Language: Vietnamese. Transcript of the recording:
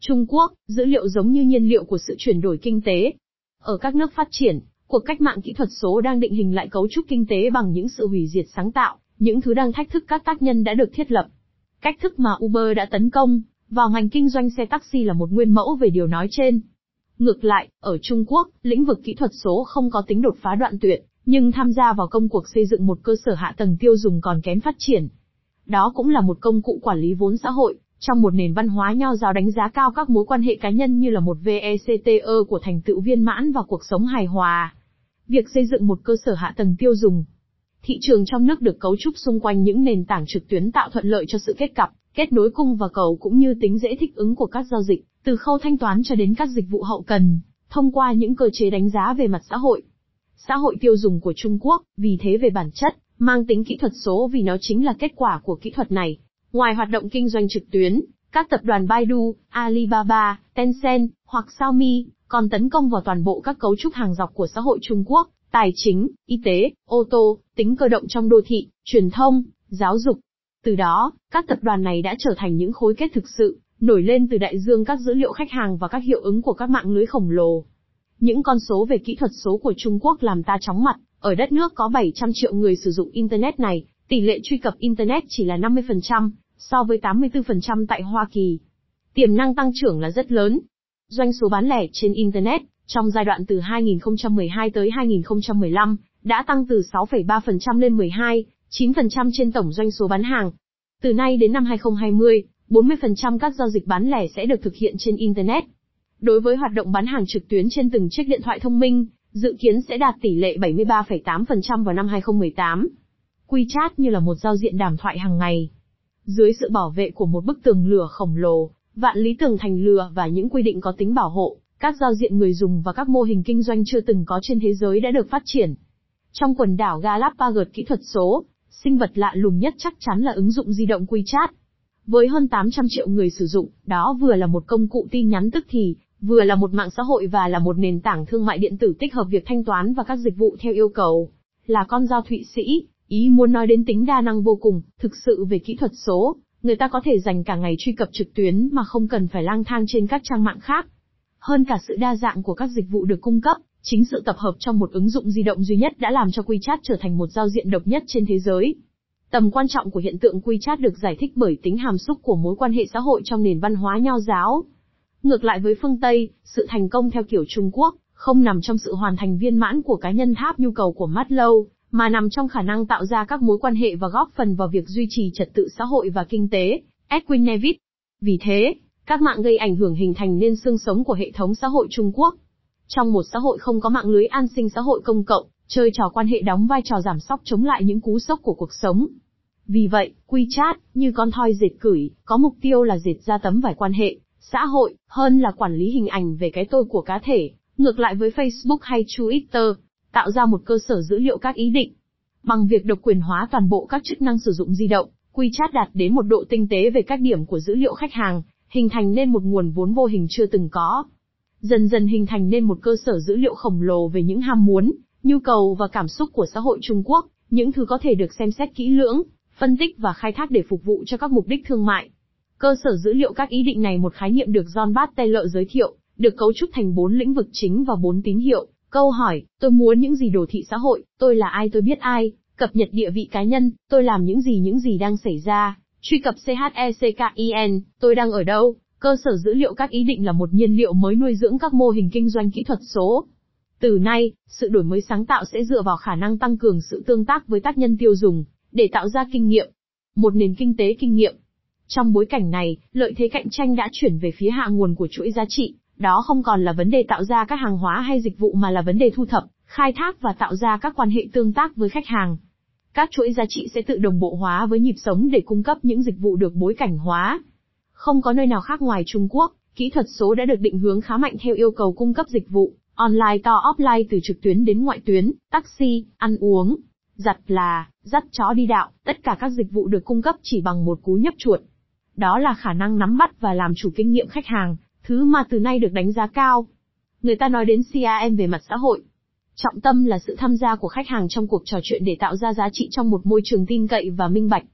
Trung Quốc, dữ liệu giống như nhiên liệu của sự chuyển đổi kinh tế. Ở các nước phát triển, cuộc cách mạng kỹ thuật số đang định hình lại cấu trúc kinh tế bằng những sự hủy diệt sáng tạo, những thứ đang thách thức các tác nhân đã được thiết lập. Cách thức mà Uber đã tấn công vào ngành kinh doanh xe taxi là một nguyên mẫu về điều nói trên. Ngược lại, ở Trung Quốc, lĩnh vực kỹ thuật số không có tính đột phá đoạn tuyệt, nhưng tham gia vào công cuộc xây dựng một cơ sở hạ tầng tiêu dùng còn kém phát triển. Đó cũng là một công cụ quản lý vốn xã hội, trong một nền văn hóa nho giáo đánh giá cao các mối quan hệ cá nhân như là một VECTE của thành tựu viên mãn và cuộc sống hài hòa. Việc xây dựng một cơ sở hạ tầng tiêu dùng. Thị trường trong nước được cấu trúc xung quanh những nền tảng trực tuyến tạo thuận lợi cho sự kết cặp, kết nối cung và cầu cũng như tính dễ thích ứng của các giao dịch, từ khâu thanh toán cho đến các dịch vụ hậu cần, thông qua những cơ chế đánh giá về mặt xã hội. Xã hội tiêu dùng của Trung Quốc, vì thế về bản chất, mang tính kỹ thuật số vì nó chính là kết quả của kỹ thuật này. Ngoài hoạt động kinh doanh trực tuyến, các tập đoàn Baidu, Alibaba, Tencent hoặc Xiaomi còn tấn công vào toàn bộ các cấu trúc hàng dọc của xã hội Trung Quốc, tài chính, y tế, ô tô, tính cơ động trong đô thị, truyền thông, giáo dục. Từ đó, các tập đoàn này đã trở thành những khối kết thực sự, nổi lên từ đại dương các dữ liệu khách hàng và các hiệu ứng của các mạng lưới khổng lồ. Những con số về kỹ thuật số của Trung Quốc làm ta chóng mặt, ở đất nước có 700 triệu người sử dụng Internet này, tỷ lệ truy cập Internet chỉ là 50%, so với 84% tại Hoa Kỳ. Tiềm năng tăng trưởng là rất lớn. Doanh số bán lẻ trên Internet, trong giai đoạn từ 2012 tới 2015, đã tăng từ 6,3% lên 12, 9% trên tổng doanh số bán hàng. Từ nay đến năm 2020, 40% các giao dịch bán lẻ sẽ được thực hiện trên Internet. Đối với hoạt động bán hàng trực tuyến trên từng chiếc điện thoại thông minh, dự kiến sẽ đạt tỷ lệ 73,8% vào năm 2018. WeChat như là một giao diện đàm thoại hàng ngày. Dưới sự bảo vệ của một bức tường lửa khổng lồ, vạn lý tường thành lửa và những quy định có tính bảo hộ, các giao diện người dùng và các mô hình kinh doanh chưa từng có trên thế giới đã được phát triển. Trong quần đảo Galapagos kỹ thuật số, sinh vật lạ lùng nhất chắc chắn là ứng dụng di động WeChat. Với hơn 800 triệu người sử dụng, đó vừa là một công cụ tin nhắn tức thì, vừa là một mạng xã hội và là một nền tảng thương mại điện tử tích hợp việc thanh toán và các dịch vụ theo yêu cầu. Là con dao Thụy Sĩ, ý muốn nói đến tính đa năng vô cùng, thực sự về kỹ thuật số, người ta có thể dành cả ngày truy cập trực tuyến mà không cần phải lang thang trên các trang mạng khác. Hơn cả sự đa dạng của các dịch vụ được cung cấp, chính sự tập hợp trong một ứng dụng di động duy nhất đã làm cho WeChat trở thành một giao diện độc nhất trên thế giới. Tầm quan trọng của hiện tượng WeChat được giải thích bởi tính hàm xúc của mối quan hệ xã hội trong nền văn hóa nho giáo. Ngược lại với phương Tây, sự thành công theo kiểu Trung Quốc, không nằm trong sự hoàn thành viên mãn của cá nhân tháp nhu cầu của Maslow, mà nằm trong khả năng tạo ra các mối quan hệ và góp phần vào việc duy trì trật tự xã hội và kinh tế. Edwin Nevitt. Vì thế, các mạng gây ảnh hưởng hình thành nên xương sống của hệ thống xã hội Trung Quốc. Trong một xã hội không có mạng lưới an sinh xã hội công cộng, chơi trò quan hệ đóng vai trò giảm sóc chống lại những cú sốc của cuộc sống. Vì vậy, WeChat, như con thoi dệt cửi, có mục tiêu là dệt ra tấm vải quan hệ, xã hội, hơn là quản lý hình ảnh về cái tôi của cá thể, ngược lại với Facebook hay Twitter, tạo ra một cơ sở dữ liệu các ý định. Bằng việc độc quyền hóa toàn bộ các chức năng sử dụng di động, WeChat đạt đến một độ tinh tế về các điểm của dữ liệu khách hàng, hình thành nên một nguồn vốn vô hình chưa từng có. Dần dần hình thành nên một cơ sở dữ liệu khổng lồ về những ham muốn, nhu cầu và cảm xúc của xã hội Trung Quốc, những thứ có thể được xem xét kỹ lưỡng, phân tích và khai thác để phục vụ cho các mục đích thương mại. Cơ sở dữ liệu các ý định này một khái niệm được John Bart Taylor giới thiệu, được cấu trúc thành bốn lĩnh vực chính và bốn tín hiệu. Câu hỏi, tôi muốn những gì đồ thị xã hội, tôi là ai? Tôi biết ai, cập nhật địa vị cá nhân, tôi làm những gì những gì đang xảy ra, truy cập CHECKIN, tôi đang ở đâu, cơ sở dữ liệu các ý định là một nhiên liệu mới nuôi dưỡng các mô hình kinh doanh kỹ thuật số. Từ nay, sự đổi mới sáng tạo sẽ dựa vào khả năng tăng cường sự tương tác với tác nhân tiêu dùng, để tạo ra kinh nghiệm. Một nền kinh tế kinh nghiệm. Trong bối cảnh này, lợi thế cạnh tranh đã chuyển về phía hạ nguồn của chuỗi giá trị, đó không còn là vấn đề tạo ra các hàng hóa hay dịch vụ mà là vấn đề thu thập, khai thác và tạo ra các quan hệ tương tác với khách hàng. Các chuỗi giá trị sẽ tự đồng bộ hóa với nhịp sống để cung cấp những dịch vụ được bối cảnh hóa. Không có nơi nào khác ngoài Trung Quốc, kỹ thuật số đã được định hướng khá mạnh theo yêu cầu cung cấp dịch vụ, online to offline từ trực tuyến đến ngoại tuyến, taxi, ăn uống, giặt là, dắt chó đi đạo, tất cả các dịch vụ được cung cấp chỉ bằng một cú nhấp chuột. Đó là khả năng nắm bắt và làm chủ kinh nghiệm khách hàng, thứ mà từ nay được đánh giá cao. Người ta nói đến CRM về mặt xã hội. Trọng tâm là sự tham gia của khách hàng trong cuộc trò chuyện để tạo ra giá trị trong một môi trường tin cậy và minh bạch.